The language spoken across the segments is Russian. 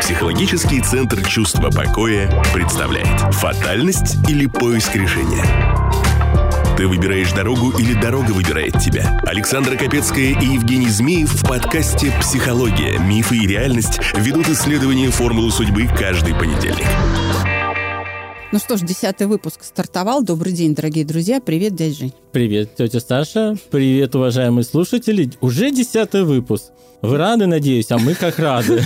Психологический центр чувства покоя представляет «Фатальность или поиск решения?» Ты выбираешь дорогу или дорога выбирает тебя? Александра Капецкая и Евгений Змеев в подкасте «Психология. Мифы и реальность» ведут исследование формулы судьбы каждый понедельник. Ну что ж, десятый выпуск стартовал. Добрый день, дорогие друзья. Привет, дядя Жень. Привет, тетя Саша. Привет, уважаемые слушатели. Уже десятый выпуск. Вы рады, надеюсь, а мы как рады.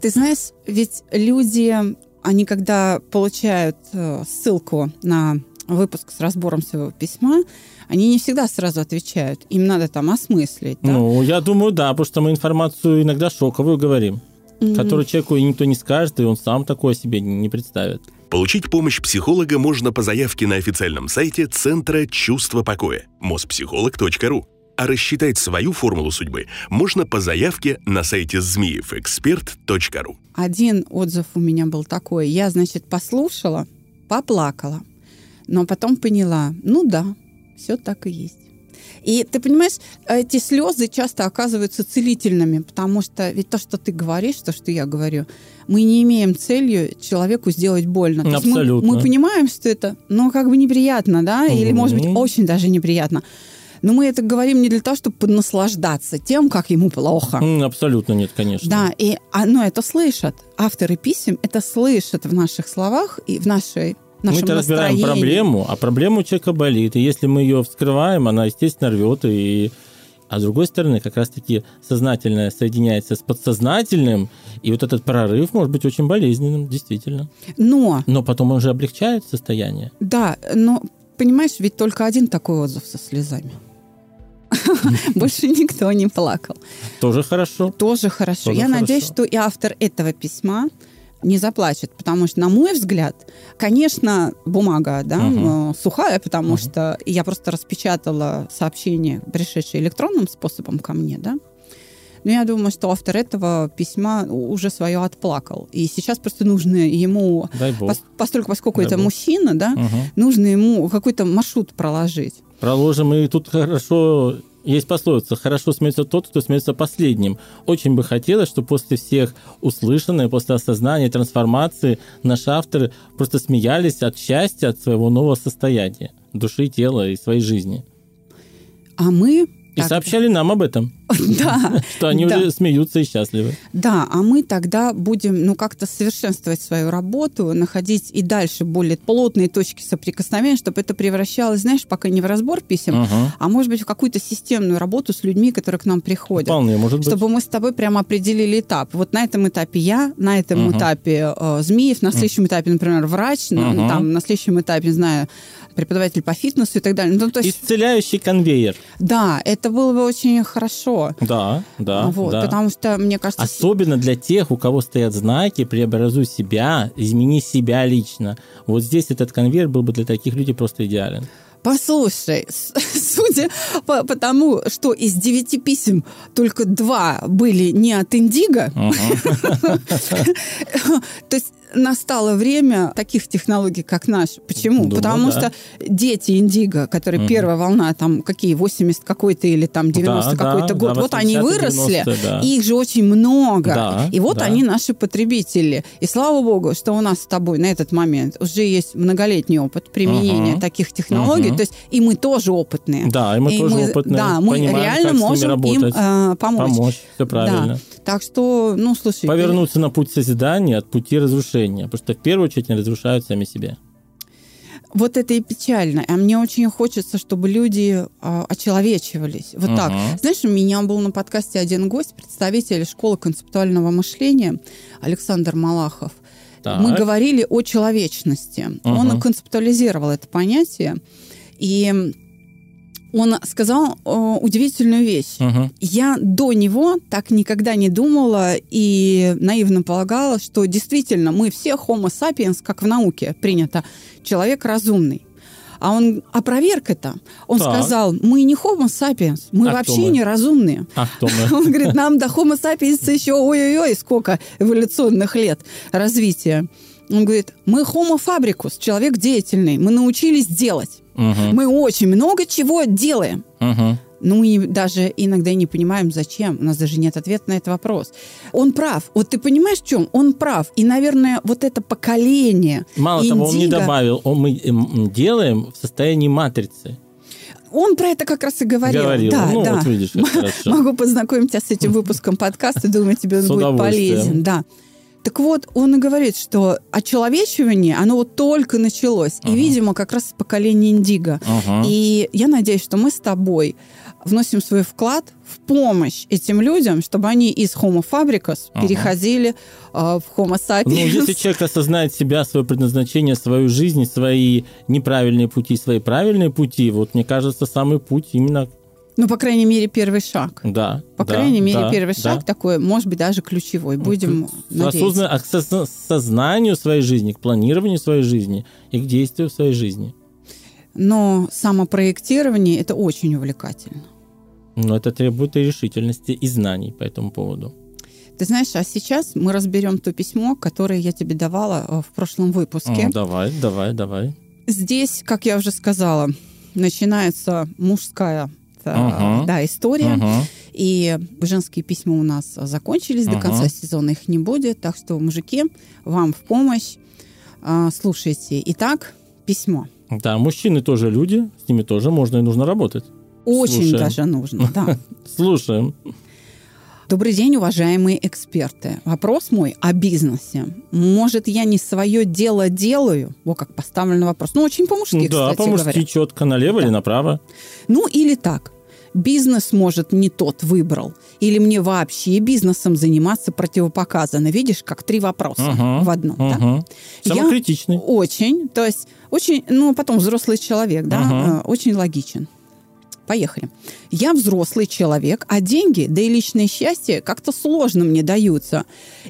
Ты знаешь, ведь люди, они когда получают э, ссылку на выпуск с разбором своего письма, они не всегда сразу отвечают. Им надо там осмыслить. Да? Ну, я думаю, да, потому что мы информацию иногда шоковую говорим, mm-hmm. которую человеку никто не скажет, и он сам такое себе не представит. Получить помощь психолога можно по заявке на официальном сайте Центра чувства покоя mospsycholog.ru. А рассчитать свою формулу судьбы можно по заявке на сайте змеевэксперт.ру. Один отзыв у меня был такой. Я, значит, послушала, поплакала но потом поняла, ну да, все так и есть. И ты понимаешь, эти слезы часто оказываются целительными, потому что ведь то, что ты говоришь, то, что я говорю, мы не имеем целью человеку сделать больно. То Абсолютно. Мы, мы понимаем, что это, ну, как бы неприятно, да, угу. или, может быть, очень даже неприятно. Но мы это говорим не для того, чтобы наслаждаться тем, как ему плохо. Абсолютно нет, конечно. Да, и оно это слышат. Авторы писем это слышат в наших словах и в нашей мы-то разбираем проблему, а проблема у человека болит. И если мы ее вскрываем, она, естественно, рвет. И... А с другой стороны, как раз-таки сознательное соединяется с подсознательным, и вот этот прорыв может быть очень болезненным, действительно. Но... Но потом он уже облегчает состояние. Да, но, понимаешь, ведь только один такой отзыв со слезами. Больше никто не плакал. Тоже хорошо. Тоже хорошо. Я надеюсь, что и автор этого письма не заплачет, потому что, на мой взгляд, конечно, бумага да, uh-huh. сухая, потому uh-huh. что я просто распечатала сообщение, пришедшее электронным способом ко мне, да, но я думаю, что автор этого письма уже свое отплакал. И сейчас просто нужно ему, пос, постольку, поскольку Дай это Бог. мужчина, да, угу. нужно ему какой-то маршрут проложить. Проложим, и тут хорошо есть пословица «хорошо смеется тот, кто смеется последним». Очень бы хотелось, чтобы после всех услышанных, после осознания, трансформации, наши авторы просто смеялись от счастья, от своего нового состояния, души, тела и своей жизни. А мы и сообщали нам об этом. Да. Что они уже смеются и счастливы. Да, а мы тогда будем, ну, как-то совершенствовать свою работу, находить и дальше более плотные точки соприкосновения, чтобы это превращалось, знаешь, пока не в разбор писем, а может быть в какую-то системную работу с людьми, которые к нам приходят. Вполне, может быть. Чтобы мы с тобой прямо определили этап. Вот на этом этапе я, на этом этапе э, Змеев, на следующем этапе, например, врач, там, на следующем этапе, не знаю, преподаватель по фитнесу и так далее. Ну, то есть... Исцеляющий конвейер. Да, это было бы очень хорошо. Да, да, вот, да. Потому что, мне кажется... Особенно для тех, у кого стоят знаки «преобразуй себя», «измени себя лично». Вот здесь этот конвейер был бы для таких людей просто идеален. Послушай, судя по, по тому, что из девяти писем только два были не от Индиго, то есть настало время таких технологий, как наш. Почему? Думаю, Потому да. что дети Индиго, которые угу. первая волна, там какие, 80 какой-то или там 90 да, какой-то да, год, да, вот они выросли, 90, да. и их же очень много. Да, и вот да. они наши потребители. И слава богу, что у нас с тобой на этот момент уже есть многолетний опыт применения угу. таких технологий, угу. то есть и мы тоже опытные. Да, и мы и тоже мы, опытные. Да, мы понимаем, реально можем им э, помочь. Помочь, все правильно. Да. Так что, ну, слушай... Повернуться ты... на путь созидания от пути разрушения, потому что в первую очередь они разрушают сами себя. Вот это и печально. А мне очень хочется, чтобы люди э, очеловечивались. Вот uh-huh. так. Знаешь, у меня был на подкасте один гость, представитель школы концептуального мышления Александр Малахов. Так. Мы говорили о человечности. Uh-huh. Он концептуализировал это понятие. И он сказал э, удивительную вещь. Угу. Я до него так никогда не думала и наивно полагала, что действительно мы все homo sapiens, как в науке принято, человек разумный. А он опроверг это. Он так. сказал, мы не homo sapiens, мы а вообще мы? не разумные. А? Он говорит, нам до homo sapiens еще ой-ой-ой, сколько эволюционных лет развития. Он говорит, мы homo fabricus, человек деятельный, мы научились делать. Угу. Мы очень много чего делаем. Угу. Ну, мы даже иногда не понимаем, зачем. У нас даже нет ответа на этот вопрос. Он прав. Вот ты понимаешь, в чем? Он прав. И, наверное, вот это поколение Мало индиго... того, он не добавил, он, мы делаем в состоянии матрицы. Он про это как раз и говорил. Говорил. Да, ну, да. вот видишь. Могу познакомить тебя с этим выпуском подкаста. Думаю, тебе он будет полезен. Да. Так вот, он и говорит, что очеловечивание, оно вот только началось. И, видимо, как раз с поколения Индиго. Ага. И я надеюсь, что мы с тобой вносим свой вклад в помощь этим людям, чтобы они из Homo fabricus Ага. переходили э, в Homo sapiens. Ну, если человек осознает себя, свое предназначение, свою жизнь, свои неправильные пути, свои правильные пути, вот мне кажется, самый путь именно, Ну, по крайней мере, первый шаг. да. По да, крайней мере, да, первый да. шаг такой, может быть, даже ключевой. Будем надеяться. Осознанно- а к созна- сознанию своей жизни, к планированию своей жизни и к действию в своей жизни. Но самопроектирование это очень увлекательно. Но это требует и решительности, и знаний по этому поводу. Ты знаешь, а сейчас мы разберем то письмо, которое я тебе давала э, в прошлом выпуске. М, давай, давай, давай. Здесь, как я уже сказала, начинается мужская Ага. да, история. Ага. И женские письма у нас закончились, до Ага. конца сезона их не будет. Так что, мужики, вам в помощь. А, Слушайте. Итак, письмо. Да, мужчины тоже люди, с ними тоже можно и нужно работать. Очень Слушаем. даже нужно, да. Слушаем. Добрый день, уважаемые эксперты. Вопрос мой о бизнесе. Может, я не свое дело делаю? Вот как поставлен вопрос. Ну, очень по-мужски, Ну да, кстати по-мужски говоря. четко налево или направо. Ну, или так. Бизнес, может, не тот выбрал. Или мне вообще бизнесом заниматься противопоказано. Видишь, как три вопроса Ага, в одном. да? ага. Я- Самокритичный. Очень. То есть, очень, ну, потом взрослый человек, да, э, очень логичен. Поехали. Я взрослый человек, а деньги, да и личное счастье как-то сложно мне даются.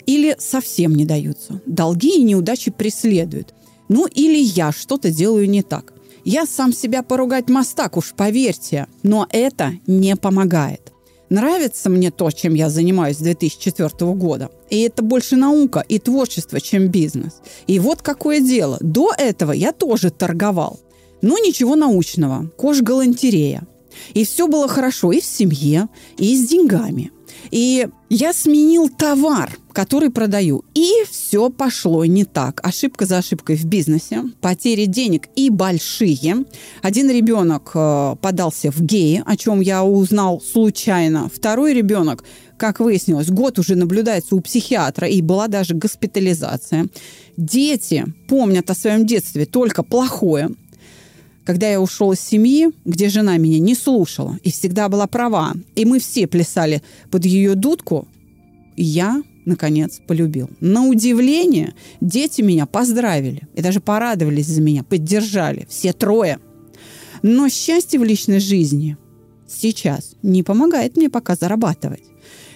Или совсем не даются. Долги и неудачи преследуют. Ну, или я что-то делаю не так. Я сам себя поругать мастак, уж поверьте. Но это не помогает. Нравится мне то, чем я занимаюсь с 2004 года. И это больше наука и творчество, чем бизнес. И вот какое дело. До этого я тоже торговал. Но ничего научного. Кож-галантерея. И все было хорошо и в семье, и с деньгами. И я сменил товар, который продаю. И все пошло не так. Ошибка за ошибкой в бизнесе, потери денег и большие. Один ребенок э, подался в геи, о чем я узнал случайно. Второй ребенок, как выяснилось, год уже наблюдается у психиатра, и была даже госпитализация. Дети помнят о своем детстве только плохое когда я ушел из семьи, где жена меня не слушала и всегда была права, и мы все плясали под ее дудку, я, наконец, полюбил. На удивление, дети меня поздравили и даже порадовались за меня, поддержали, все трое. Но счастье в личной жизни сейчас не помогает мне пока зарабатывать.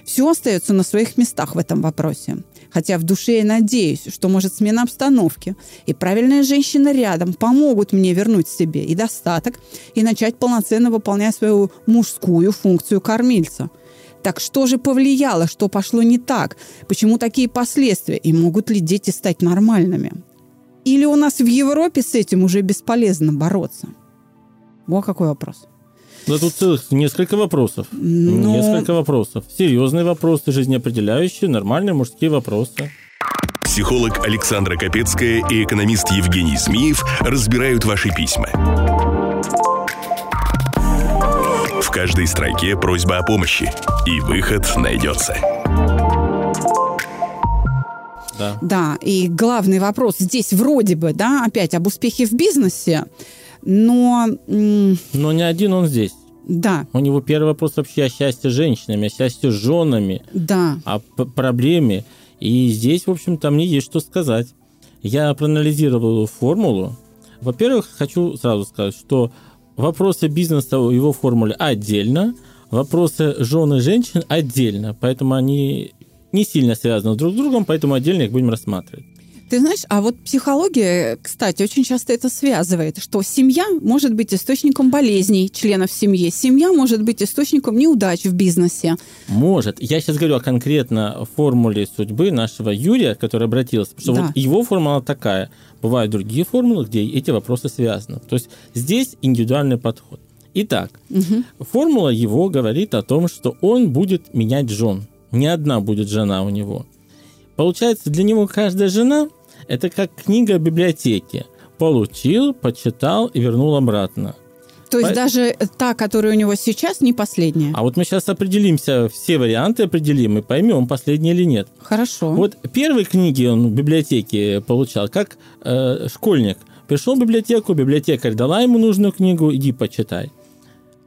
Все остается на своих местах в этом вопросе. Хотя в душе я надеюсь, что, может, смена обстановки и правильная женщина рядом помогут мне вернуть себе и достаток, и начать полноценно выполнять свою мужскую функцию кормильца. Так что же повлияло, что пошло не так? Почему такие последствия? И могут ли дети стать нормальными? Или у нас в Европе с этим уже бесполезно бороться? Вот какой вопрос. Да тут целых несколько вопросов. Ну- Несколько вопросов. Серьезные вопросы, жизнеопределяющие, нормальные мужские вопросы. Психолог Александра Капецкая и экономист Евгений Змеев разбирают ваши письма. В каждой строке просьба о помощи, и выход найдется. Да. Да, и главный вопрос здесь вроде бы, да, опять об успехе в бизнесе, но Но не один он здесь. да, У него первый вопрос вообще о счастье с женщинами, о счастье с женами, да, о проблеме. И здесь, в общем-то, мне есть что сказать. Я проанализировал формулу. Во-первых, хочу сразу сказать, что вопросы бизнеса в его формуле отдельно, вопросы жены женщин отдельно, поэтому они не сильно связаны друг с другом, поэтому отдельно их будем рассматривать. Ты знаешь, а вот психология, кстати, очень часто это связывает, что семья может быть источником болезней членов семьи, семья может быть источником неудач в бизнесе. Может. Я сейчас говорю о конкретно формуле судьбы нашего Юрия, который обратился, потому что Да. вот его формула такая. Бывают другие формулы, где эти вопросы связаны. То есть здесь индивидуальный подход. Итак, угу. формула его говорит о том, что он будет менять жен. Не одна будет жена у него. Получается, для него каждая жена – это как книга библиотеки. Получил, почитал и вернул обратно. То есть По... даже та, которая у него сейчас, не последняя. А вот мы сейчас определимся, все варианты определим и поймем, последняя или нет. Хорошо. Вот первые книги он в библиотеке получал, как э, школьник. Пришел в библиотеку, библиотекарь дала ему нужную книгу, иди почитай.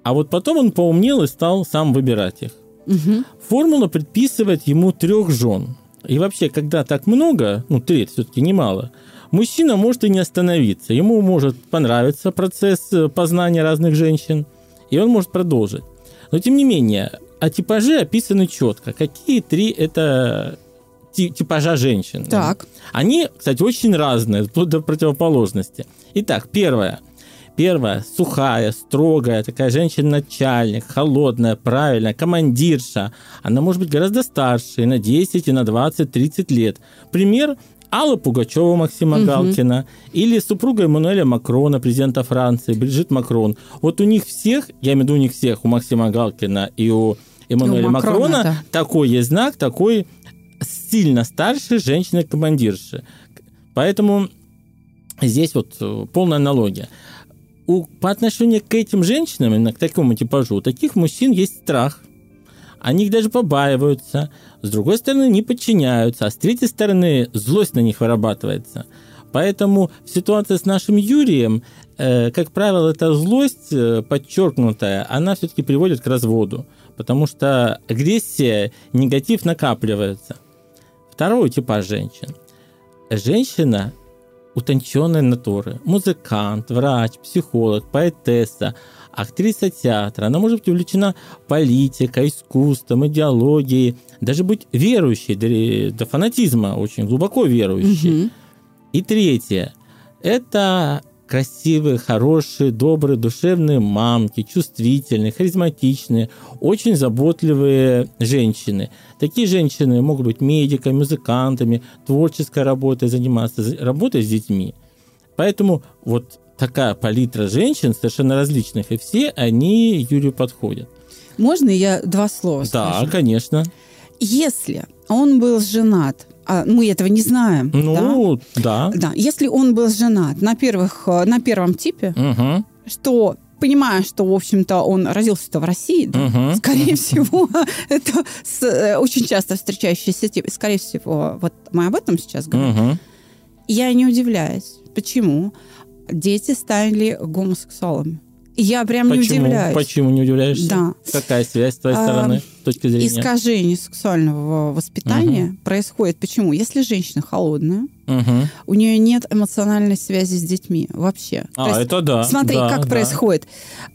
А вот потом он поумнел и стал сам выбирать их. Угу. Формула предписывает ему трех жен. И вообще, когда так много, ну, треть все-таки немало, мужчина может и не остановиться. Ему может понравиться процесс э, познания разных женщин, и он может продолжить. Но, тем не менее, а типажи описаны четко. Какие три это типажа женщин? Так. Они, кстати, очень разные, вплоть до противоположности. Итак, первое. Первая – сухая, строгая, такая женщина-начальник, холодная, правильная, командирша. Она может быть гораздо старше, и на 10, и на 20, 30 лет. Пример Алла Пугачева Максима угу. Галкина или супруга Эммануэля Макрона, президента Франции, Брижит Макрон. Вот у них всех, я имею в виду у них всех, у Максима Галкина и у Эммануэля Макрона, Макрона да. такой есть знак, такой сильно старше женщины-командирши. Поэтому здесь вот э, полная аналогия у, по отношению к этим женщинам, именно к такому типажу, у таких мужчин есть страх. Они их даже побаиваются. С другой стороны, не подчиняются. А с третьей стороны, злость на них вырабатывается. Поэтому в ситуации с нашим Юрием, э, как правило, эта злость э, подчеркнутая, она все-таки приводит к разводу. Потому что агрессия, негатив накапливается. Второй типаж женщин. Женщина утонченной натуры. Музыкант, врач, психолог, поэтесса, актриса театра. Она может быть увлечена политикой, искусством, идеологией, даже быть верующей до, до фанатизма, очень глубоко верующей. Угу. И третье – это красивые, хорошие, добрые, душевные мамки, чувствительные, харизматичные, очень заботливые женщины. Такие женщины могут быть медиками, музыкантами, творческой работой заниматься, работой с детьми. Поэтому вот такая палитра женщин совершенно различных, и все они Юрию подходят. Можно я два слова Да, скажу? конечно. Если он был женат а мы этого не знаем. Ну, да. Да. да. Если он был женат на, первых, э, на первом типе, угу. что понимая, что, в общем-то, он родился-то в России, да, угу, скорее всего, это с, э, очень часто встречающийся тип. Скорее всего, вот мы об этом сейчас говорим. Угу. Я не удивляюсь. Почему? Дети стали гомосексуалами. Я прям Почему? не удивляюсь. Почему не удивляешься? Да. Какая связь с твоей а, стороны, точки зрения? Искажение сексуального воспитания угу. происходит. Почему? Если женщина холодная, угу. у нее нет эмоциональной связи с детьми вообще. А, есть, это да. Смотри, да, как да. происходит.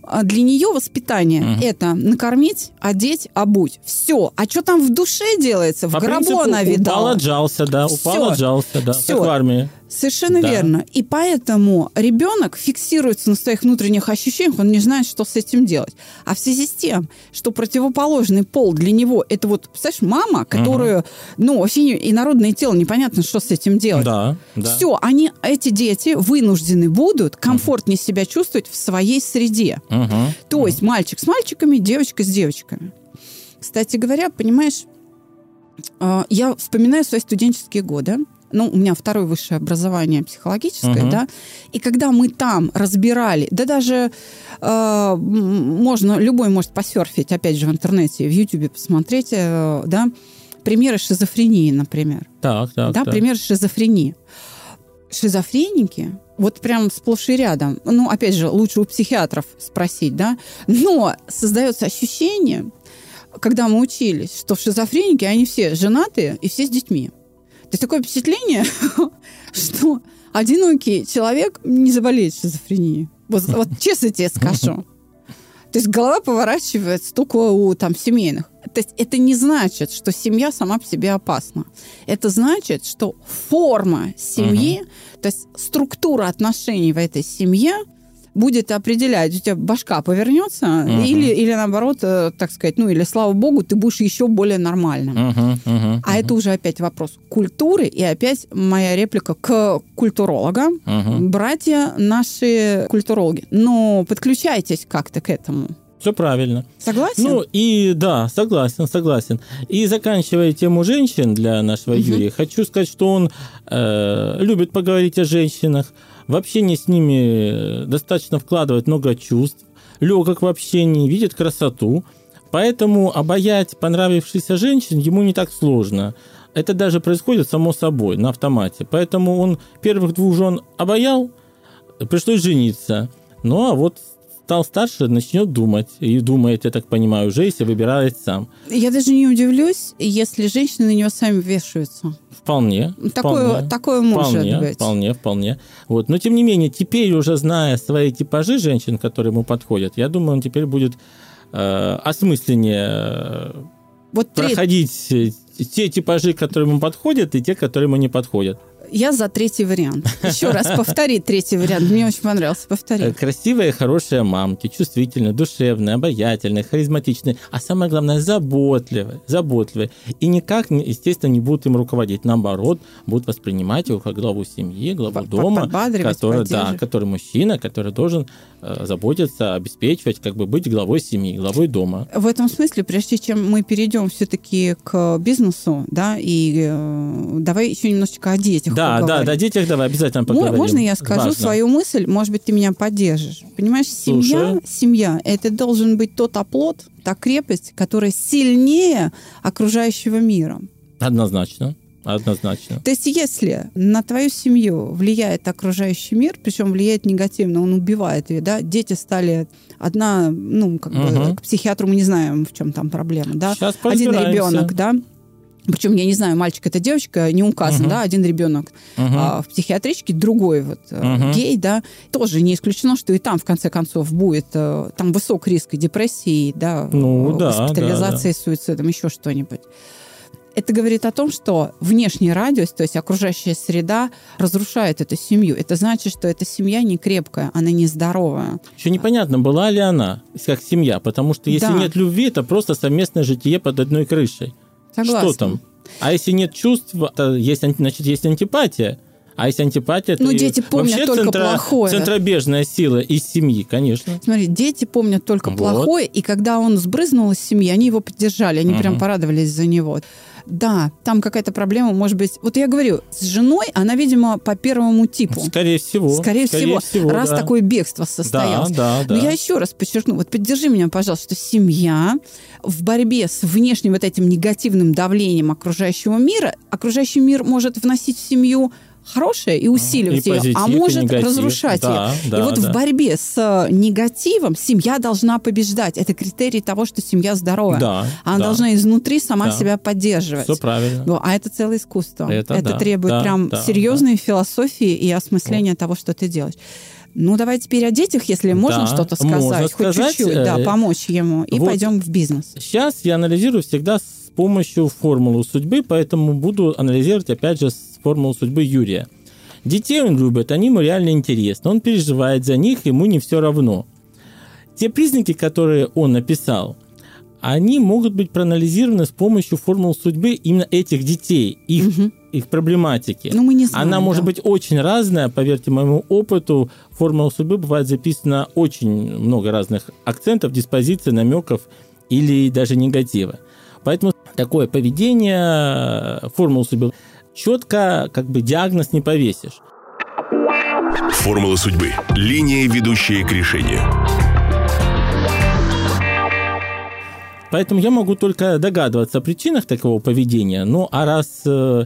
А, для нее воспитание угу. это накормить, одеть, обуть. Все. А что там в душе делается? В По гробу принципу, она видала. Упал, отжался, да. Упал, отжался, да. Все. Как в армии. Совершенно да. верно. И поэтому ребенок фиксируется на своих внутренних ощущениях, он не знает, что с этим делать. А в связи с тем, что противоположный пол для него это вот, представляешь, мама, которую, угу. ну, вообще и народное тело, непонятно, что с этим делать. Да, да. Все, они, эти дети вынуждены будут комфортнее угу. себя чувствовать в своей среде. Угу. То есть мальчик с мальчиками, девочка с девочками. Кстати говоря, понимаешь, а, я вспоминаю свои студенческие годы ну, у меня второе высшее образование психологическое, uh-huh. да, и когда мы там разбирали, да даже э, можно, любой может посерфить, опять же, в интернете, в Ютубе посмотреть, э, да, примеры шизофрении, например. Так, так, да, так. пример шизофрении. Шизофреники, вот прям сплошь и рядом, ну, опять же, лучше у психиатров спросить, да, но создается ощущение, когда мы учились, что шизофреники, они все женатые и все с детьми. То есть такое впечатление, что одинокий человек не заболеет шизофренией. Вот, вот честно тебе скажу. То есть голова поворачивается только у там, семейных. То есть это не значит, что семья сама по себе опасна. Это значит, что форма семьи, uh-huh. то есть структура отношений в этой семье будет определять, у тебя башка повернется, uh-huh. или, или наоборот, э, так сказать, ну или слава богу, ты будешь еще более нормальным. Uh-huh, uh-huh, а это уже опять вопрос культуры, и опять моя реплика к культурологам. Uh-huh. Братья наши культурологи, но подключайтесь как-то к этому. Все правильно. Согласен? Ну и да, согласен, согласен. И заканчивая тему женщин для нашего угу. Юрия, хочу сказать, что он э, любит поговорить о женщинах. В общении с ними достаточно вкладывает много чувств, легок в общении, видит красоту. Поэтому обаять понравившихся женщин ему не так сложно. Это даже происходит само собой, на автомате. Поэтому он первых двух жен обаял, пришлось жениться. Ну а вот стал старше, начнет думать. И думает, я так понимаю, уже, если выбирает сам. Я даже не удивлюсь, если женщины на него сами вешаются. Вполне. Такое, вполне, такое может вполне, быть. Вполне, вполне. Вот. Но, тем не менее, теперь уже зная свои типажи женщин, которые ему подходят, я думаю, он теперь будет э, осмысленнее э, вот проходить треть... те типажи, которые ему подходят, и те, которые ему не подходят. Я за третий вариант. Еще раз повтори третий вариант. Мне очень понравился. Повтори. Э, красивые, хорошие мамки, чувствительные, душевные, обаятельные, харизматичные, а самое главное, заботливые. Заботливые. И никак, естественно, не будут им руководить. Наоборот, будут воспринимать его как главу семьи, главу дома, который, да, который мужчина, который должен заботиться, обеспечивать, как бы быть главой семьи, главой дома. В этом смысле, прежде чем мы перейдем все-таки к бизнесу, да, и э, давай еще немножечко о детях да, поговорим. Да, да, о детях давай обязательно поговорим. Можно я скажу Важно. свою мысль? Может быть, ты меня поддержишь. Понимаешь, семья, семья – это должен быть тот оплот, та крепость, которая сильнее окружающего мира. Однозначно. Однозначно. То есть, если на твою семью влияет окружающий мир, причем влияет негативно, он убивает ее, да, дети стали одна, ну, как угу. бы к психиатру мы не знаем, в чем там проблема, да. Сейчас Один ребенок, да, причем я не знаю, мальчик это девочка, не указан, uh-huh. да, один ребенок uh-huh. а, в психиатричке, другой вот uh-huh. гей, да, тоже не исключено, что и там в конце концов будет э, там высок риск депрессии, да, ну, госпитализации, да, да. суицидом, еще что-нибудь. Это говорит о том, что внешний радиус, то есть окружающая среда, разрушает эту семью. Это значит, что эта семья не крепкая, она нездоровая. Еще непонятно, была ли она как семья, потому что если да. нет любви, это просто совместное житие под одной крышей. Согласна. Что там? А если нет чувств, то есть, значит, есть антипатия. А если антипатия, то ну, дети помнят вообще только центро, плохое. центробежная сила из семьи, конечно. Смотри, дети помнят только вот. плохое, и когда он сбрызнул из семьи, они его поддержали, они угу. прям порадовались за него да, там какая-то проблема, может быть. Вот я говорю, с женой она, видимо, по первому типу. Скорее всего. Скорее, скорее всего, всего, раз да. такое бегство состоялось. Да, да, Но да. я еще раз подчеркну, вот поддержи меня, пожалуйста, что семья в борьбе с внешним вот этим негативным давлением окружающего мира, окружающий мир может вносить в семью хорошее и усиливать и ее, позитив, а может разрушать да, ее. Да, и вот да. в борьбе с э, негативом семья должна побеждать. Это критерий того, что семья здоровая. Да, Она да. должна изнутри сама да. себя поддерживать. Все правильно. А это целое искусство. Это, это да, требует да, прям да, серьезной да. философии и осмысления вот. того, что ты делаешь. Ну, давай теперь о детях, если можно да, что-то сказать, можно хоть сказать, чуть-чуть, да, э, помочь ему, и вот пойдем в бизнес. Сейчас я анализирую всегда с помощью формулы судьбы, поэтому буду анализировать, опять же, с формулы судьбы Юрия. Детей он любит, они ему реально интересны, он переживает за них, ему не все равно. Те признаки, которые он написал, они могут быть проанализированы с помощью формул судьбы именно этих детей, их, угу. их проблематики. Ну, мы не знаем, Она да. может быть очень разная, поверьте моему опыту. Формула судьбы бывает записана очень много разных акцентов, диспозиций, намеков или даже негатива. Поэтому такое поведение, формула судьбы, четко как бы диагноз не повесишь. Формула судьбы. Линия, ведущая к решению. Поэтому я могу только догадываться о причинах такого поведения. Ну, а раз э,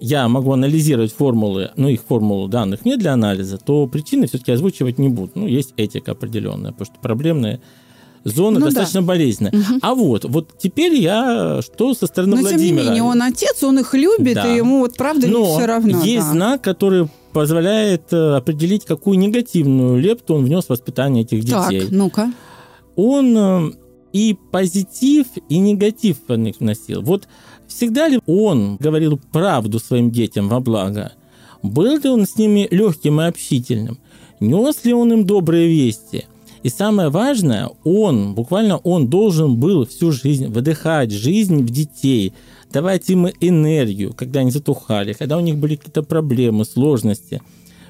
я могу анализировать формулы, ну, их формулу данных не для анализа, то причины все-таки озвучивать не буду. Ну, есть этика определенная, потому что проблемные зона ну, достаточно да. болезненная. Угу. А вот, вот теперь я что со стороны Но, Владимира? тем не менее, он отец, он их любит, да. и ему вот правда Но все равно. есть да. знак, который позволяет э, определить, какую негативную лепту он внес в воспитание этих детей. Так, ну-ка. Он э, и позитив, и негатив вносил. Вот всегда ли он говорил правду своим детям во благо? Был ли он с ними легким и общительным? нес ли он им добрые вести. И самое важное, он, буквально он должен был всю жизнь выдыхать жизнь в детей, давать им энергию, когда они затухали, когда у них были какие-то проблемы, сложности.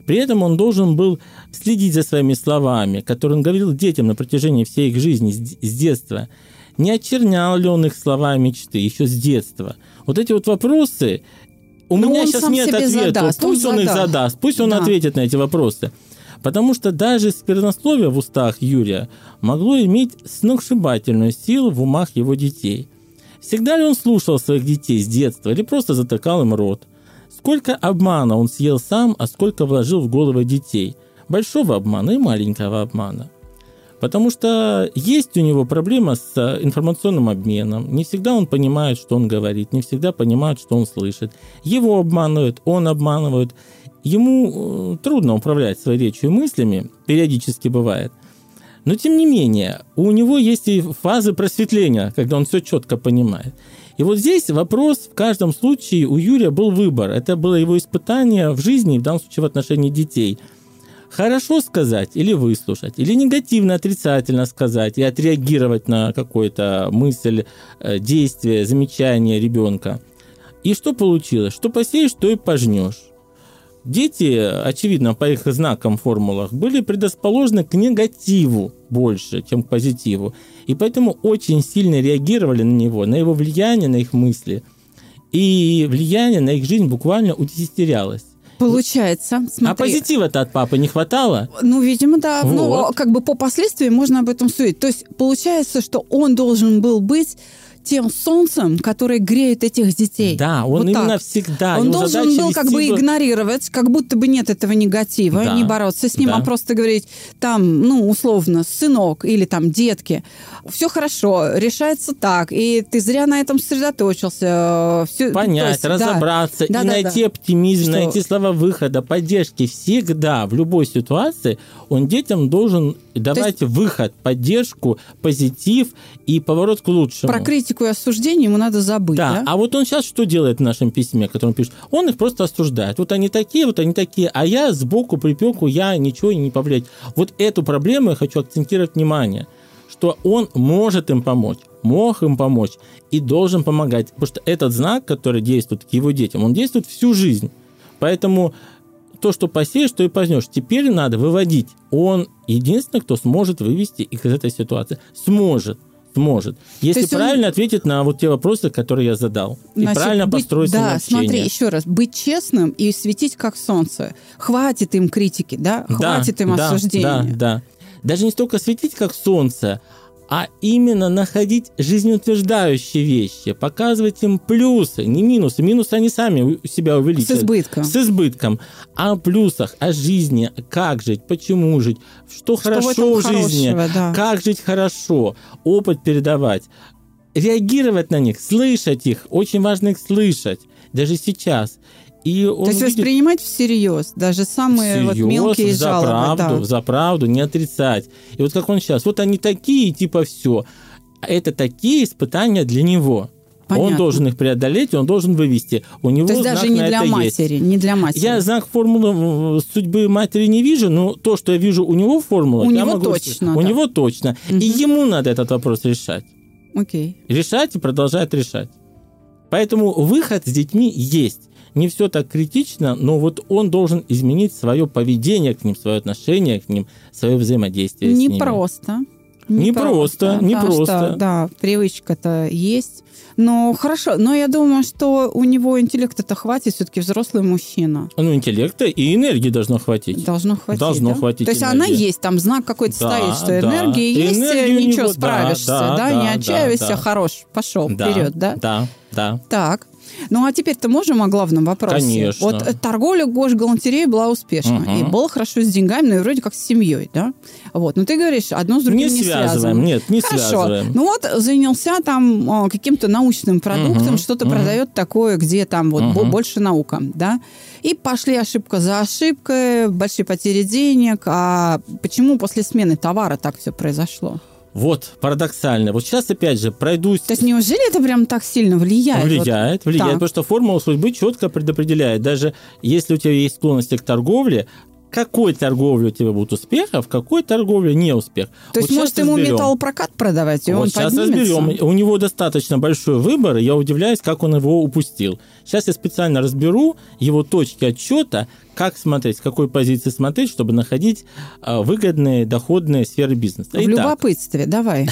При этом он должен был следить за своими словами, которые он говорил детям на протяжении всей их жизни с детства. Не очернял ли он их слова мечты еще с детства? Вот эти вот вопросы, у Но меня сейчас нет ответа. Задаст, пусть он, он их задаст, пусть он да. ответит на эти вопросы. Потому что даже сквернословие в устах Юрия могло иметь сногсшибательную силу в умах его детей. Всегда ли он слушал своих детей с детства или просто затыкал им рот? Сколько обмана он съел сам, а сколько вложил в головы детей? Большого обмана и маленького обмана. Потому что есть у него проблема с информационным обменом. Не всегда он понимает, что он говорит, не всегда понимает, что он слышит. Его обманывают, он обманывает. Ему э, трудно управлять своей речью и мыслями, периодически бывает. Но тем не менее, у него есть и фазы просветления, когда он все четко понимает. И вот здесь вопрос в каждом случае у Юрия был выбор. Это было его испытание в жизни, в данном случае в отношении детей. Хорошо сказать или выслушать, или негативно, отрицательно сказать и отреагировать на какую-то мысль, э, действие, замечание ребенка. И что получилось? Что посеешь, то и пожнешь. Дети, очевидно, по их знакам, формулах, были предрасположены к негативу больше, чем к позитиву. И поэтому очень сильно реагировали на него, на его влияние, на их мысли. И влияние на их жизнь буквально удесятерялось. Получается. Смотри. А позитива-то от папы не хватало? Ну, видимо, да. Вот. Ну, как бы по последствиям можно об этом судить. То есть получается, что он должен был быть тем солнцем, которое греет этих детей. Да, он вот именно так. всегда. Он должен был как бы игнорировать, как будто бы нет этого негатива, да. не бороться с ним, а да. а просто говорить там, ну, условно, сынок или там детки, все хорошо, решается так, и ты зря на этом сосредоточился. Все, Понять, есть, разобраться да. и да, найти да. оптимизм, Что? найти слова выхода, поддержки. Всегда, в любой ситуации он детям должен давать есть... выход, поддержку, позитив и поворот к лучшему. Про критику и осуждение ему надо забыть. Да, да? а вот он сейчас что делает в нашем письме, которое он пишет? Он их просто осуждает. Вот они такие, вот они такие, а я сбоку припеку, я ничего не повлиять. Вот эту проблему я хочу акцентировать внимание – что он может им помочь, мог им помочь и должен помогать. Потому что этот знак, который действует к его детям, он действует всю жизнь. Поэтому то, что посеешь, то и познешь. Теперь надо выводить. Он единственный, кто сможет вывести их из этой ситуации. Сможет сможет. Если правильно он... ответить на вот те вопросы, которые я задал. Значит, и правильно быть, построить Да, смотри, еще раз. Быть честным и светить как солнце. Хватит им критики, да? Хватит да, им да, осуждения. Да, да даже не столько светить, как солнце, а именно находить жизнеутверждающие вещи, показывать им плюсы, не минусы. Минусы они сами себя увеличивают. С избытком. С избытком. О плюсах, о жизни, как жить, почему жить, что, что хорошо в, в жизни, да. как жить хорошо, опыт передавать, реагировать на них, слышать их. Очень важно их слышать. Даже сейчас. И он То есть видит... воспринимать всерьез, даже самые всерьез, вот мелкие за жалобы. Правду, да. За правду, не отрицать. И вот как он сейчас, вот они такие, типа все. Это такие испытания для него. Понятно. Он должен их преодолеть, он должен вывести. У него То есть даже не для матери, есть. не для матери. Я знак формулы судьбы матери не вижу, но то, что я вижу у него в формулах, у я него могу точно, у да. него точно. Угу. И ему надо этот вопрос решать. Окей. Решать и продолжать решать. Поэтому выход с детьми есть не все так критично, но вот он должен изменить свое поведение к ним, свое отношение к ним, свое взаимодействие не с ними. Просто. Не, не просто, не просто. да, привычка-то есть. Но хорошо, но я думаю, что у него интеллекта-то хватит, все-таки взрослый мужчина. Ну, интеллекта и энергии должно хватить. Должно хватить, Должно да? хватить То есть энергии. она есть, там знак какой-то да, стоит, что да. энергия есть, энергия ничего, него, справишься, да, да, да не отчаивайся, да, хорош, пошел да, вперед, да? Да, да. Так, ну, а теперь-то можем о главном вопросе? Конечно. Вот э, торговля госгалантереей была успешна. Угу. И было хорошо с деньгами, ну и вроде как с семьей, да? Вот. Но ты говоришь, одно с другим не, не связываем. связано. Нет, не хорошо. связываем. Ну вот занялся там э, каким-то научным продуктом, угу. что-то угу. продает такое, где там вот угу. больше наука, да? И пошли ошибка за ошибкой, большие потери денег. А почему после смены товара так все произошло? Вот, парадоксально. Вот сейчас, опять же, пройдусь... То есть неужели это прям так сильно влияет? Влияет, вот. влияет, так. потому что формула судьбы четко предопределяет. Даже если у тебя есть склонности к торговле, какой торговле у тебя будет успех, а в какой торговле не успех. То есть, Вот может, ему разберем. металлопрокат продавать, и Вот он сейчас поднимется? разберем. У него достаточно большой выбор, и я удивляюсь, как он его упустил. Сейчас я специально разберу его точки отчета, как смотреть, с какой позиции смотреть, чтобы находить а, выгодные, доходные сферы бизнеса. В Итак, любопытстве, давай.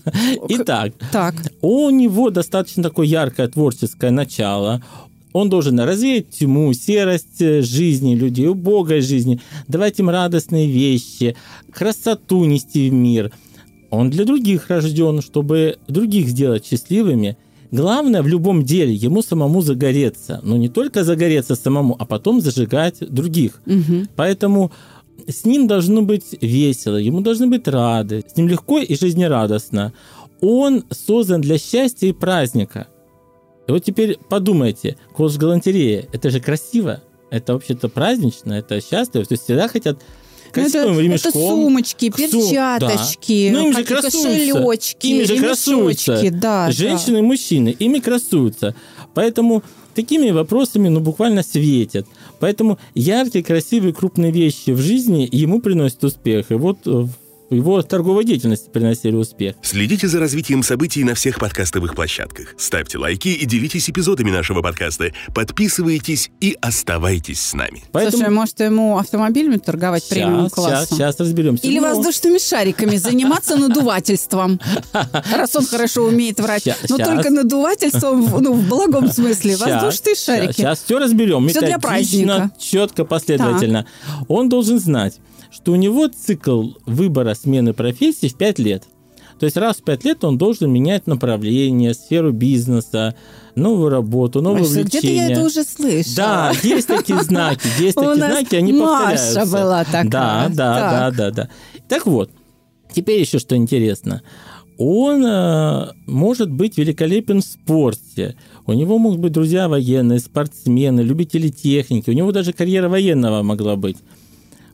итак, Так, у него достаточно такое яркое творческое начало. Он должен развеять тьму, серость э, жизни людей, убогость жизни, давать им радостные вещи, красоту нести в мир. Он для других рожден, чтобы других сделать счастливыми. Главное в любом деле ему самому загореться. Но не только загореться самому, а потом зажигать других. Мгм. Поэтому с ним должно быть весело, ему должны быть рады, с ним легко и жизнерадостно. Он создан для счастья и праздника. И вот теперь подумайте, колос галантерея, это же красиво, это вообще-то празднично, это счастливо, то есть всегда хотят Ну, это, красивым это ремешком. сумочки, Су- перчаточки, да. Ну, им же кошелечки, Ими же красуются. да, Женщины и мужчины, ими красуются. Поэтому такими вопросами ну, буквально светят. Поэтому яркие, красивые, крупные вещи в жизни ему приносят успех. И вот э, в его торговой деятельности приносили успех. Следите за развитием событий на всех подкастовых площадках. Ставьте лайки и делитесь эпизодами нашего подкаста. Подписывайтесь и оставайтесь с нами. Поэтому Слушай, может, ему автомобилями торговать премиум сейчас, классом? сейчас, сейчас разберемся. Или Ну, воздушными шариками заниматься надувательством. Раз он хорошо умеет врать. Но только надувательством, в- ну, в благом смысле. Воздушные шарики. Сейчас все разберем. Всё для праздника. четко, последовательно. Он должен знать, что у него цикл выбора смены профессии в 5 лет. То есть раз в 5 лет он должен менять направление, сферу бизнеса, новую работу, новое Ой, что, Где-то я увлечение. это уже слышала. Да, есть такие знаки, есть такие знаки, они Маша повторяются. была такая. Да, да, да, да, да. Так вот, теперь еще что интересно. Он э, может быть великолепен в спорте. У него могут быть друзья военные, спортсмены, любители техники. У него даже карьера военного могла быть.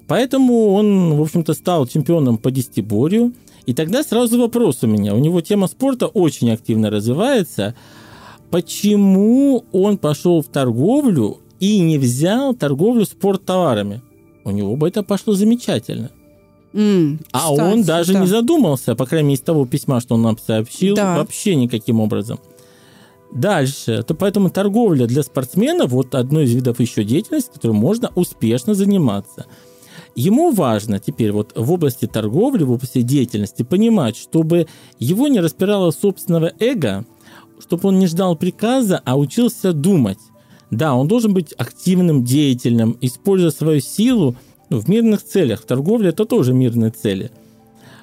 Поэтому он, в общем-то, стал чемпионом по десятиборью. И тогда сразу вопрос у меня. У него тема спорта очень активно развивается. Почему он пошел в торговлю и не взял торговлю спорттоварами? У него бы это пошло замечательно. М, А кстати, он даже да. не задумался, по крайней мере, из того письма, что он нам сообщил, Да. вообще никаким образом. Дальше. То поэтому торговля для спортсменов вот одно из видов еще деятельности, которой можно успешно заниматься. Ему важно теперь вот в области торговли, в области деятельности понимать, чтобы его не распирало собственного эго, чтобы он не ждал приказа, а учился думать. Да, он должен быть активным, деятельным, используя свою силу в мирных целях. Торговля – это тоже мирные цели.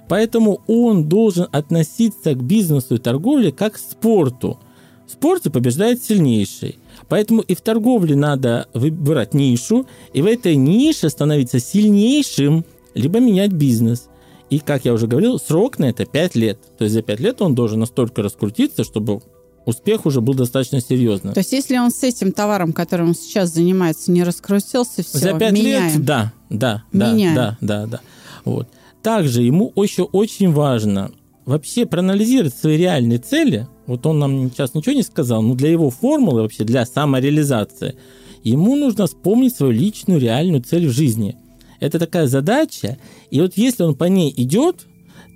Поэтому он должен относиться к бизнесу и торговле как к спорту. В спорте побеждает сильнейший. Поэтому и в торговле надо выбирать нишу, и в этой нише становиться сильнейшим, либо менять бизнес. И, как я уже говорил, срок на это 5 лет. То есть за 5 лет он должен настолько раскрутиться, чтобы успех уже был достаточно серьезным. То есть, если он с этим товаром, которым он сейчас занимается, не раскрутился, все, За 5 меняем. лет, да, да, да, Меняем. да, да, да. Вот. Также ему еще очень важно вообще проанализировать свои реальные цели. Вот он нам сейчас ничего не сказал, но для его формулы вообще, для самореализации, ему нужно вспомнить свою личную реальную цель в жизни. Это такая задача, и вот если он по ней идет,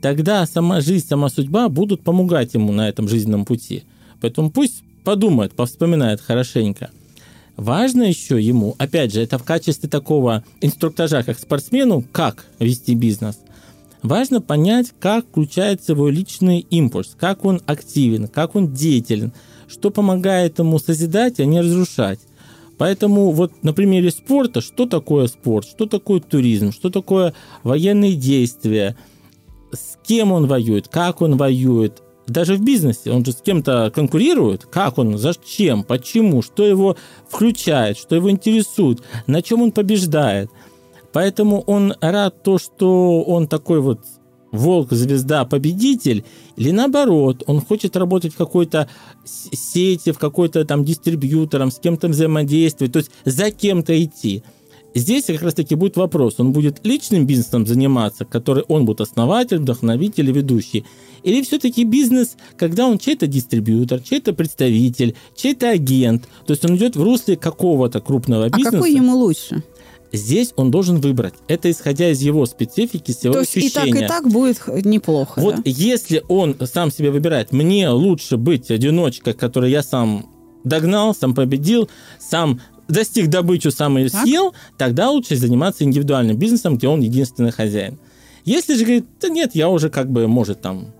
тогда сама жизнь, сама судьба будут помогать ему на этом жизненном пути. Поэтому пусть подумает, повспоминает хорошенько. Важно еще ему, опять же, это в качестве такого инструктажа, как спортсмену, как вести бизнес. Важно понять, как включается его личный импульс, как он активен, как он деятелен, что помогает ему созидать, а не разрушать. Поэтому вот на примере спорта, что такое спорт, что такое туризм, что такое военные действия, с кем он воюет, как он воюет, даже в бизнесе, он же с кем-то конкурирует, как он, зачем, почему, что его включает, что его интересует, на чем он побеждает. Поэтому он рад то, что он такой вот волк, звезда, победитель, или наоборот, он хочет работать в какой-то сети, в какой-то там дистрибьютором, с кем-то взаимодействовать, то есть за кем-то идти. Здесь как раз-таки будет вопрос, он будет личным бизнесом заниматься, который он будет основатель, вдохновитель и ведущий, или все-таки бизнес, когда он чей-то дистрибьютор, чей-то представитель, чей-то агент, то есть он идет в русле какого-то крупного А бизнеса. какой ему лучше? Здесь он должен выбрать. Это исходя из его специфики, с его То есть ощущения. и так, и так будет неплохо, Вот да? если он сам себе выбирает, мне лучше быть одиночкой, который я сам догнал, сам победил, сам достиг добычу, сам ее Так. съел, тогда лучше заниматься индивидуальным бизнесом, где он единственный хозяин. Если же говорит, да нет, я уже как бы, может, там,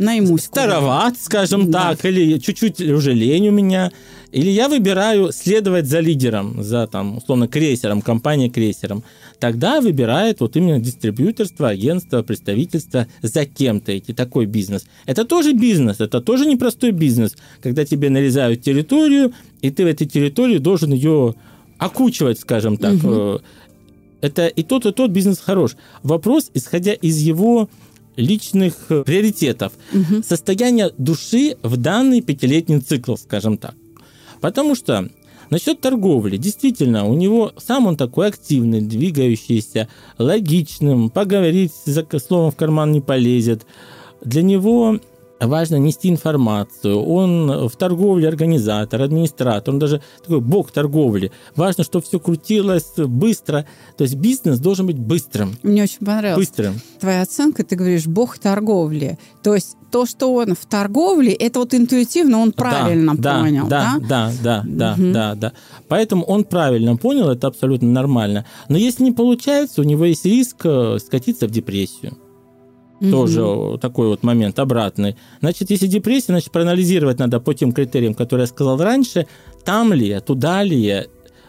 Наймусь. староват, скажем Да. так, или чуть-чуть уже лень у меня, или я выбираю следовать за лидером, за там, условно, крейсером, компанией крейсером, тогда выбирает вот именно дистрибьюторство, агентство, представительство за кем-то идти, такой бизнес. Это тоже бизнес, это тоже непростой бизнес, когда тебе нарезают территорию, и ты в этой территории должен ее окучивать, скажем так. Э, Это и тот, и тот бизнес хорош. Вопрос, исходя из его личных э, приоритетов, состояние души в данный пятилетний цикл, скажем так. Потому что насчет торговли, действительно, у него сам он такой активный, двигающийся, логичным, поговорить за словом в карман не полезет. Для него важно нести информацию. Он в торговле организатор, администратор, он даже такой бог торговли. Важно, чтобы все крутилось быстро. То есть бизнес должен быть быстрым. Мне очень понравилось. Быстрым. Твоя оценка, ты говоришь, бог торговли. То есть то, что он в торговле, это вот интуитивно он правильно да, понял, да? да? Да, да, да, да, да. Поэтому он правильно понял, это абсолютно нормально. Но если не получается, у него есть риск э, скатиться в депрессию. Мгм. Тоже такой вот момент обратный. Значит, если депрессия, значит, проанализировать надо по тем критериям, которые я сказал раньше, там ли я, туда ли я,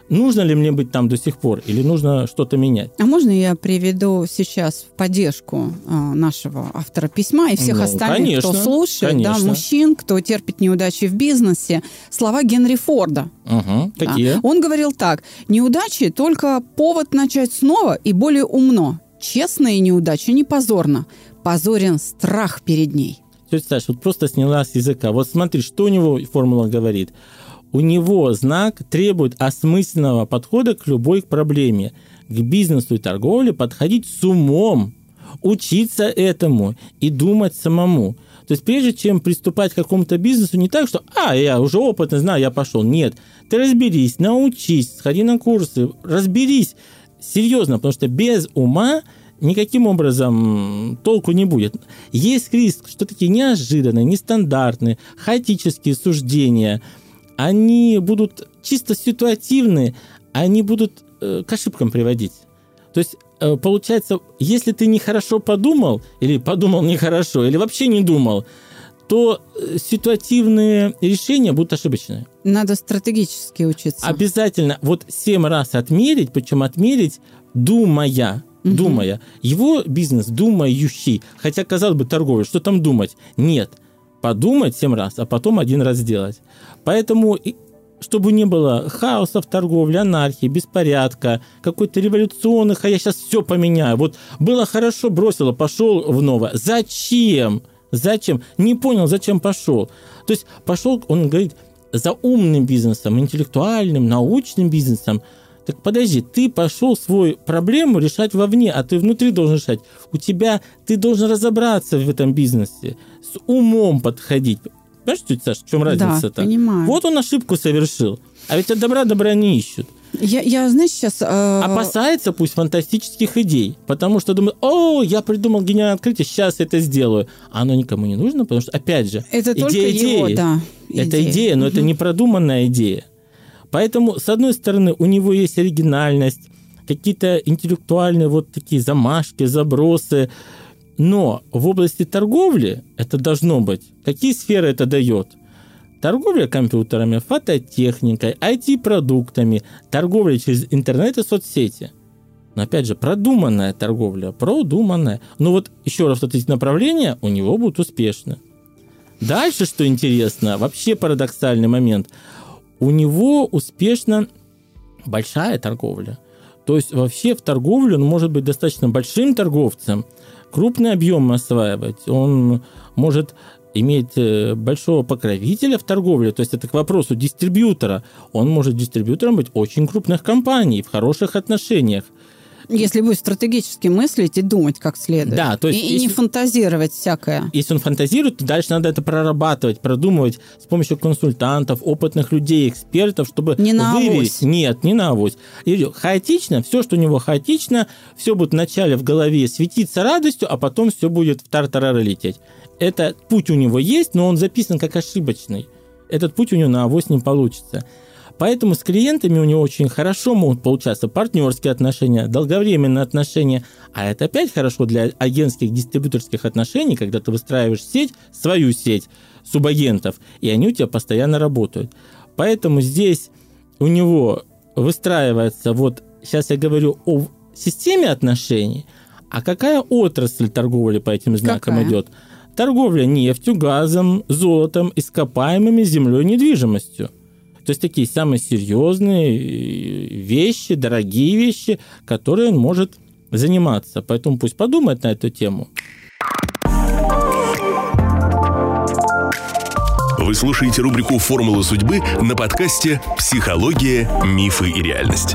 нужно ли мне быть там до сих пор, или нужно что-то менять. А можно я приведу сейчас в поддержку а, нашего автора письма и всех Ну, остальных, кто конечно, слушает, да, конечно. мужчин, кто терпит неудачи в бизнесе, слова Генри Форда. Угу, Да. какие? Он говорил так: неудачи только повод начать снова и более умно. Честная неудача не позорна, позорен страх перед ней. Тетя Саша, вот просто сняла с языка. Вот смотри, что у него формула говорит. У него знак требует осмысленного подхода к любой проблеме. К бизнесу и торговле подходить с умом, учиться этому и думать самому. То есть прежде чем приступать к какому-то бизнесу, не так, что «а, я уже опытный, знаю, я пошел». Нет, ты разберись, научись, сходи на курсы, разберись серьезно, потому что без ума никаким образом толку не будет. Есть риск, что такие неожиданные, нестандартные, хаотические суждения, они будут чисто ситуативные, они будут э, к ошибкам приводить. То есть э, получается, если ты нехорошо подумал, или подумал нехорошо, или вообще не думал, то э, ситуативные решения будут ошибочные. Надо стратегически учиться. Обязательно вот семь раз отмерить, причем отмерить, думая, Мгм. думая. Его бизнес думающий. Хотя, казалось бы, торговля, что там думать? Нет. Подумать семь раз, а потом один раз сделать. Поэтому, чтобы не было хаоса в торговле, анархии, беспорядка, какой-то революционных, а я сейчас все поменяю. Вот было хорошо, бросила, пошел в новое. Зачем? Зачем? Не понял, зачем пошел. То есть пошел, он говорит, за умным бизнесом, интеллектуальным, научным бизнесом. Так подожди, ты пошел свою проблему решать вовне, а ты внутри должен решать. У тебя, ты должен разобраться в этом бизнесе, с умом подходить. Понимаешь, тетя Саша, в чем разница-то? Да, понимаю. Вот он ошибку совершил. А ведь от добра добра не ищут. Я, я знаешь, сейчас... э, Опасается пусть фантастических идей, потому что думает, о, я придумал гениальное открытие, сейчас это сделаю. А оно никому не нужно, потому что, опять же, это только идея его, идеи. да. Это идея, но это не продуманная идея. Поэтому, с одной стороны, у него есть оригинальность, какие-то интеллектуальные вот такие замашки, забросы, но в области торговли это должно быть. Какие сферы это дает? Торговля компьютерами, фототехникой, IT-продуктами, торговля через интернет и соцсети. Но опять же, продуманная торговля, продуманная. Но вот еще раз, вот эти направления у него будут успешны. Дальше, что интересно, вообще парадоксальный момент. У него успешна большая торговля. То есть вообще в торговле он может быть достаточно большим торговцем, крупный объем осваивать. Он может иметь э, большого покровителя в торговле, то есть это к вопросу дистрибьютора. Он может дистрибьютором быть очень крупных компаний в хороших отношениях. Если будет стратегически мыслить и думать как следует. Да, то есть и, и не фантазировать всякое. Если он фантазирует, то дальше надо это прорабатывать, продумывать с помощью консультантов, опытных людей, экспертов, чтобы не на выявить. Авось. Нет, не на авось. И хаотично, все, что у него хаотично, все будет вначале в голове светиться радостью, а потом все будет в тартарары лететь. Это путь у него есть, но он записан как ошибочный. Этот путь у него на авось не получится. Поэтому с клиентами у него очень хорошо могут получаться партнерские отношения, долговременные отношения. А это опять хорошо для агентских дистрибьюторских отношений, когда ты выстраиваешь сеть, свою сеть субагентов, и они у тебя постоянно работают. Поэтому здесь у него выстраивается, вот сейчас я говорю о системе отношений, а какая отрасль торговли по этим знакам Какая? идет? Торговля нефтью, газом, золотом, ископаемыми, землей, недвижимостью. То есть такие самые серьезные э, вещи, дорогие вещи, которые он может заниматься. Поэтому пусть подумает на эту тему. Вы слушаете рубрику «Формула судьбы» на подкасте «Психология, мифы и реальность».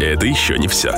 Это еще не все.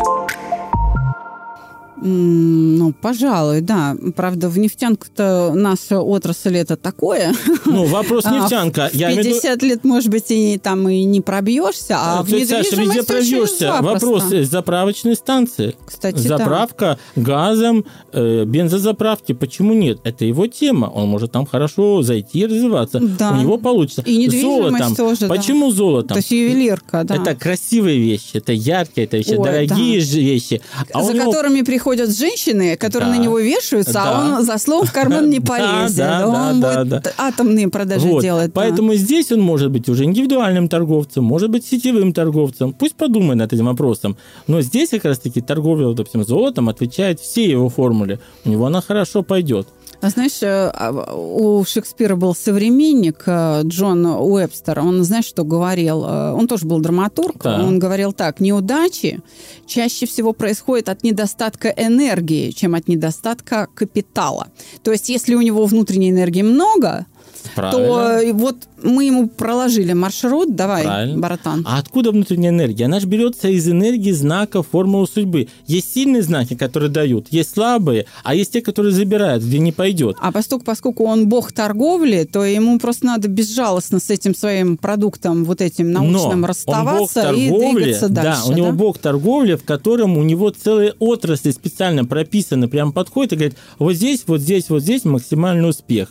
Ну, пожалуй, да. Правда, в нефтянку-то наша отрасль это такое. Ну, вопрос А, нефтянка. В Я имею в виду- 50 лет, может быть, и там и не пробьешься, а в везде недвижимости пройдешься. запросто. Вопрос э, заправочной станции. Кстати. Заправка газом, э, бензозаправки. Почему нет? Это его тема. Он может там хорошо зайти и развиваться. Да. У него получится. И недвижимость тоже. Почему золотом? То есть ювелирка, да. Это красивые вещи, это яркие, это вещи, дорогие вещи. А за которыми приходят женщины, которые Да. на него вешаются, Да. а он за словом в карман не полезет. да, он будет атомные продажи Вот. делать. Поэтому здесь он может быть уже индивидуальным торговцем, может быть сетевым торговцем. Пусть подумает над этим вопросом. Но здесь как раз-таки торговля, допустим, золотом отвечает все его формуле. У него она хорошо пойдет. А знаешь, э, а, у Шекспира был современник э, Джон Уэбстер. Он, знаешь, что говорил? Э, Он тоже был драматург. Да. Он говорил так. Неудачи чаще всего происходят от недостатка энергии, чем от недостатка капитала. То есть, если у него внутренней энергии много, Правильно. то э, вот мы ему проложили маршрут. Давай, Правильно. братан. А откуда внутренняя энергия? Она же берется из энергии знаков формулы судьбы. Есть сильные знаки, которые дают, есть слабые, а есть те, которые забирают, где не пойдет. А поскольку, поскольку он бог торговли, то ему просто надо безжалостно с этим своим продуктом, вот этим научным, Но расставаться он бог и торговли, двигаться дальше. Да, у него бог торговли, в котором у него целые отрасли специально прописаны, прям подходит и говорит, вот здесь, вот здесь, вот здесь максимальный успех.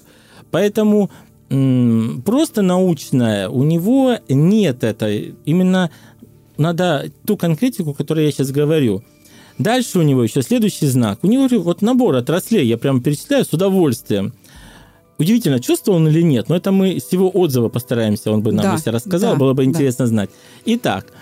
Поэтому просто научная у него нет этой. Именно надо ту конкретику, которую я сейчас говорю. Дальше у него еще следующий знак. У него вот набор отраслей, я прям перечисляю с удовольствием. Удивительно, чувствовал он или нет, но это мы с его отзыва постараемся, он бы нам Да, если рассказал, да, было бы да. интересно знать. Итак,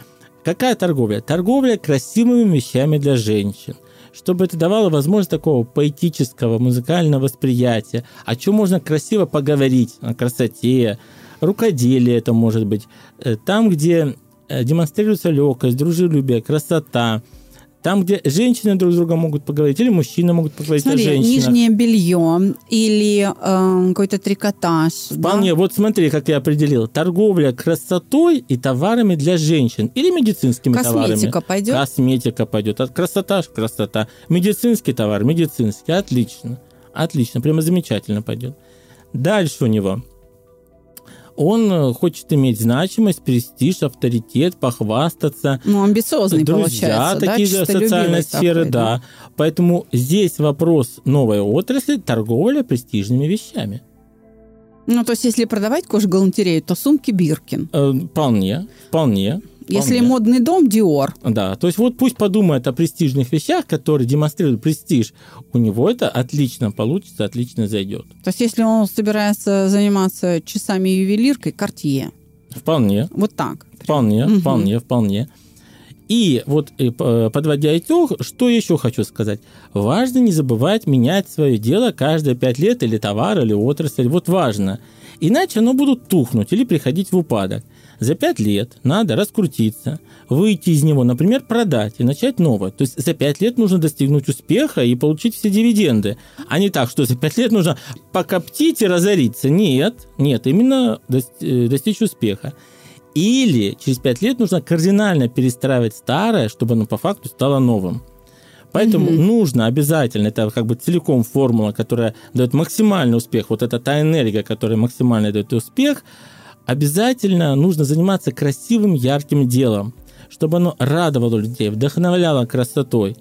какая торговля? Торговля красивыми вещами для женщин. Чтобы это давало возможность такого поэтического, музыкального восприятия, о чем можно красиво поговорить, о красоте, рукоделие это может быть, Э, там, где э, демонстрируется легкость, дружелюбие, красота, там, где женщины друг с другом могут поговорить, или мужчины могут поговорить Смотри, о женщинах. нижнее белье или э, какой-то трикотаж. Вполне. да? Вот смотри, как я определил. Торговля красотой и товарами для женщин. Или медицинскими товарами. Косметика пойдет? Косметика пойдет. От красота красота. Медицинский товар, медицинский. Отлично. Отлично. Прямо замечательно пойдет. Дальше у него. Он э, хочет иметь значимость, престиж, авторитет, похвастаться. Ну, амбициозный Друзья получается, такие да? же социальной сферы, такой, да. Поэтому здесь вопрос новой отрасли – торговля престижными вещами. Ну, то есть, если продавать кожгалантерею, то сумки Биркин. Э, Вполне, вполне. Если модный дом, Диор. Да, то есть вот пусть подумает о престижных вещах, которые демонстрируют престиж. У него это отлично получится, отлично зайдет. То есть, если он собирается заниматься часами ювелиркой, Картье. Вполне, Вот так. вполне, Мгм. вполне, вполне. И вот э, п- подводя итог, что еще хочу сказать. Важно не забывать менять свое дело каждые пять лет или товар, или отрасль. Вот важно. Иначе оно будут тухнуть или приходить в упадок. За пять лет надо раскрутиться, выйти из него, например, продать и начать новое. То есть за пять лет нужно достигнуть успеха и получить все дивиденды. А не так, что за пять лет нужно покоптить и разориться. Нет, нет, именно э, достичь успеха. Или через 5 лет нужно кардинально перестраивать старое, чтобы оно по факту стало новым. Поэтому mm нужно обязательно, это как бы целиком формула, которая дает максимальный успех, вот это та энергия, которая максимально дает успех, обязательно нужно заниматься красивым, ярким делом, чтобы оно радовало людей, вдохновляло красотой.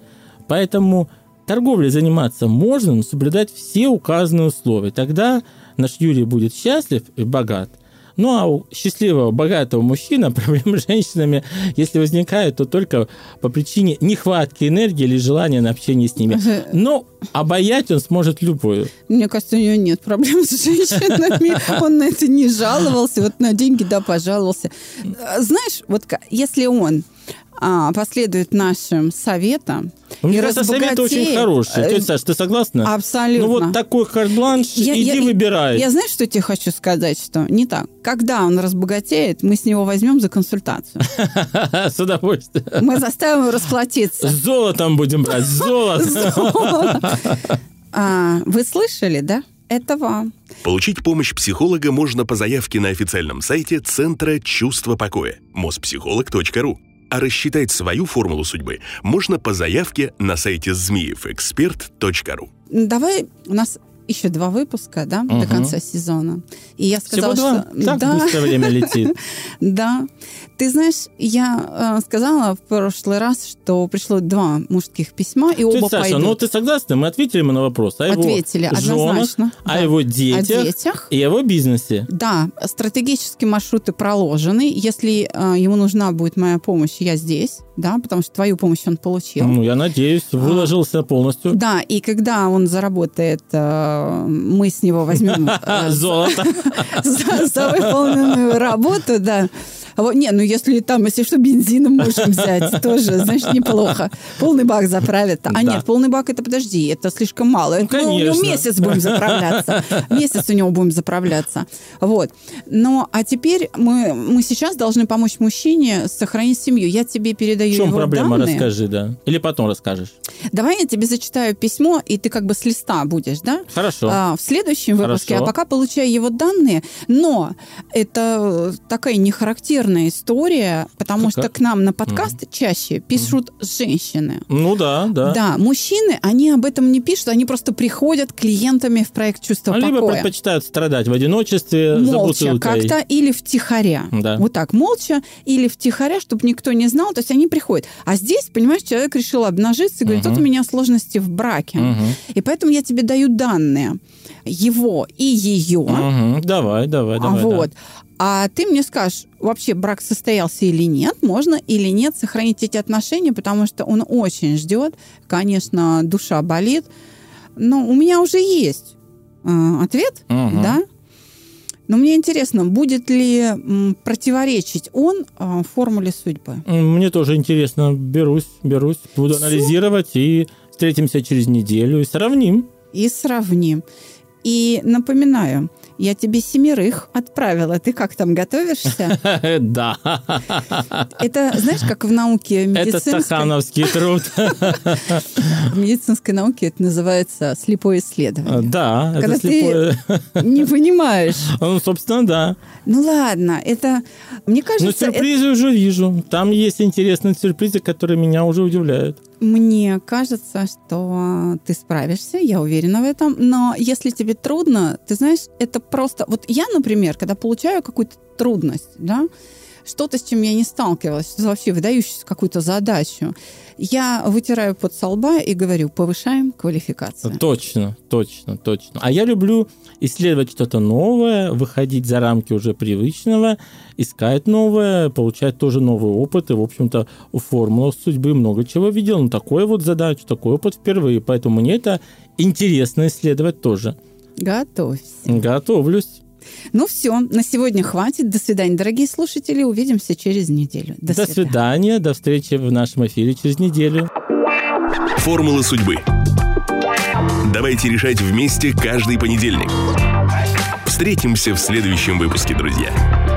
Поэтому торговлей заниматься можно, но соблюдать все указанные условия. Тогда наш Юрий будет счастлив и богат. Ну а у счастливого, богатого мужчины проблемы с женщинами, если возникают, то только по причине нехватки энергии или желания на общение с ними. Но обаять он сможет любую. Мне кажется, у него нет проблем с женщинами. Он на это не жаловался. Вот на деньги, да, пожаловался. Знаешь, вот если он а, последует нашим советам. Ну, мне кажется, советы очень хорошие. Тетя Саша, ты согласна? Абсолютно. Ну вот такой карт-бланш, иди я, выбирай. Я, я знаешь, что тебе хочу сказать? Что не так. Когда он разбогатеет, мы с него возьмем за консультацию. С удовольствием. Мы заставим его расплатиться. Золотом будем брать, золото. А, вы слышали, да? Это вам. Получить помощь психолога можно по заявке на официальном сайте Центра чувства покоя mospsycholog.ru а рассчитать свою формулу судьбы можно по заявке на сайте змеевэксперт.ру. Давай, у нас еще два выпуска, да, угу. до конца сезона. И я сказала, Всего два? что... Так да. быстро время летит. да. Ты знаешь, я э, сказала в прошлый раз, что пришло два мужских письма, и оба Саша, пойдут. ну ты согласна? Мы ответили ему на вопрос. О его ответили, однозначно. Женах, да. О его детях, о детях и его бизнесе. Да, стратегические маршруты проложены. Если э, ему нужна будет моя помощь, я здесь, да, потому что твою помощь он получил. Ну, я надеюсь, выложился а, полностью. Да, и когда он заработает, э, мы с него возьмем... Э, Золото. За выполненную работу, да. А не, ну если там, если что, бензином можем взять, тоже, значит, неплохо. Полный бак заправит. А нет, полный бак это, подожди, это слишком мало. Ну, конечно. у него месяц будем заправляться. Месяц у него будем заправляться. Вот. Но, а теперь мы, мы сейчас должны помочь мужчине сохранить семью. Я тебе передаю В чем его проблема? данные. Расскажи, да. Или потом расскажешь. Давай я тебе зачитаю письмо, и ты как бы с листа будешь, да? Хорошо. А, в следующем выпуске, Хорошо. а пока получаю его данные. Но это такая нехарактерная характерная история, потому так, что к нам на подкаст угу. чаще пишут угу. женщины. Ну да, да. Да, мужчины, они об этом не пишут, они просто приходят клиентами в проект «Чувство а покоя». Либо предпочитают страдать в одиночестве молча как-то или втихаря. Да. Вот так, молча или втихаря, чтобы никто не знал. То есть они приходят. А здесь, понимаешь, человек решил обнажиться и говорит, угу. тут у меня сложности в браке. Угу. И поэтому я тебе даю данные его и ее. Угу. Давай, давай, давай. Вот. Да а ты мне скажешь, вообще брак состоялся или нет, можно или нет сохранить эти отношения, потому что он очень ждет, конечно, душа болит, но у меня уже есть э, ответ, угу. да. Но мне интересно, будет ли м, противоречить он э, формуле судьбы? Мне тоже интересно. Берусь, берусь, буду Все. анализировать и встретимся через неделю и сравним. И сравним. И напоминаю, я тебе семерых отправила. Ты как там готовишься? Да. Это, знаешь, как в науке медицинской... Это стахановский труд. В медицинской науке это называется слепое исследование. Да, Когда ты не понимаешь. Ну, собственно, да. Ну, ладно, это... Мне кажется... Но сюрпризы уже вижу. Там есть интересные сюрпризы, которые меня уже удивляют. Мне кажется, что ты справишься, я уверена в этом. Но если тебе трудно, ты знаешь, это просто... Вот я, например, когда получаю какую-то трудность, да, что-то, с чем я не сталкивалась, вообще выдающуюся какую-то задачу, я вытираю под со лба и говорю, повышаем квалификацию. Точно, точно, точно. А я люблю исследовать что-то новое, выходить за рамки уже привычного, искать новое, получать тоже новый опыт. И, в общем-то, у формулы судьбы много чего видел. Но такой вот задачу, такой опыт впервые. Поэтому мне это интересно исследовать тоже. Готовься. Готовлюсь. Ну все, на сегодня хватит. До свидания, дорогие слушатели. Увидимся через неделю. До, до свидания. свидания. До встречи в нашем эфире через неделю. Формула судьбы. Давайте решать вместе каждый понедельник. Встретимся в следующем выпуске, друзья.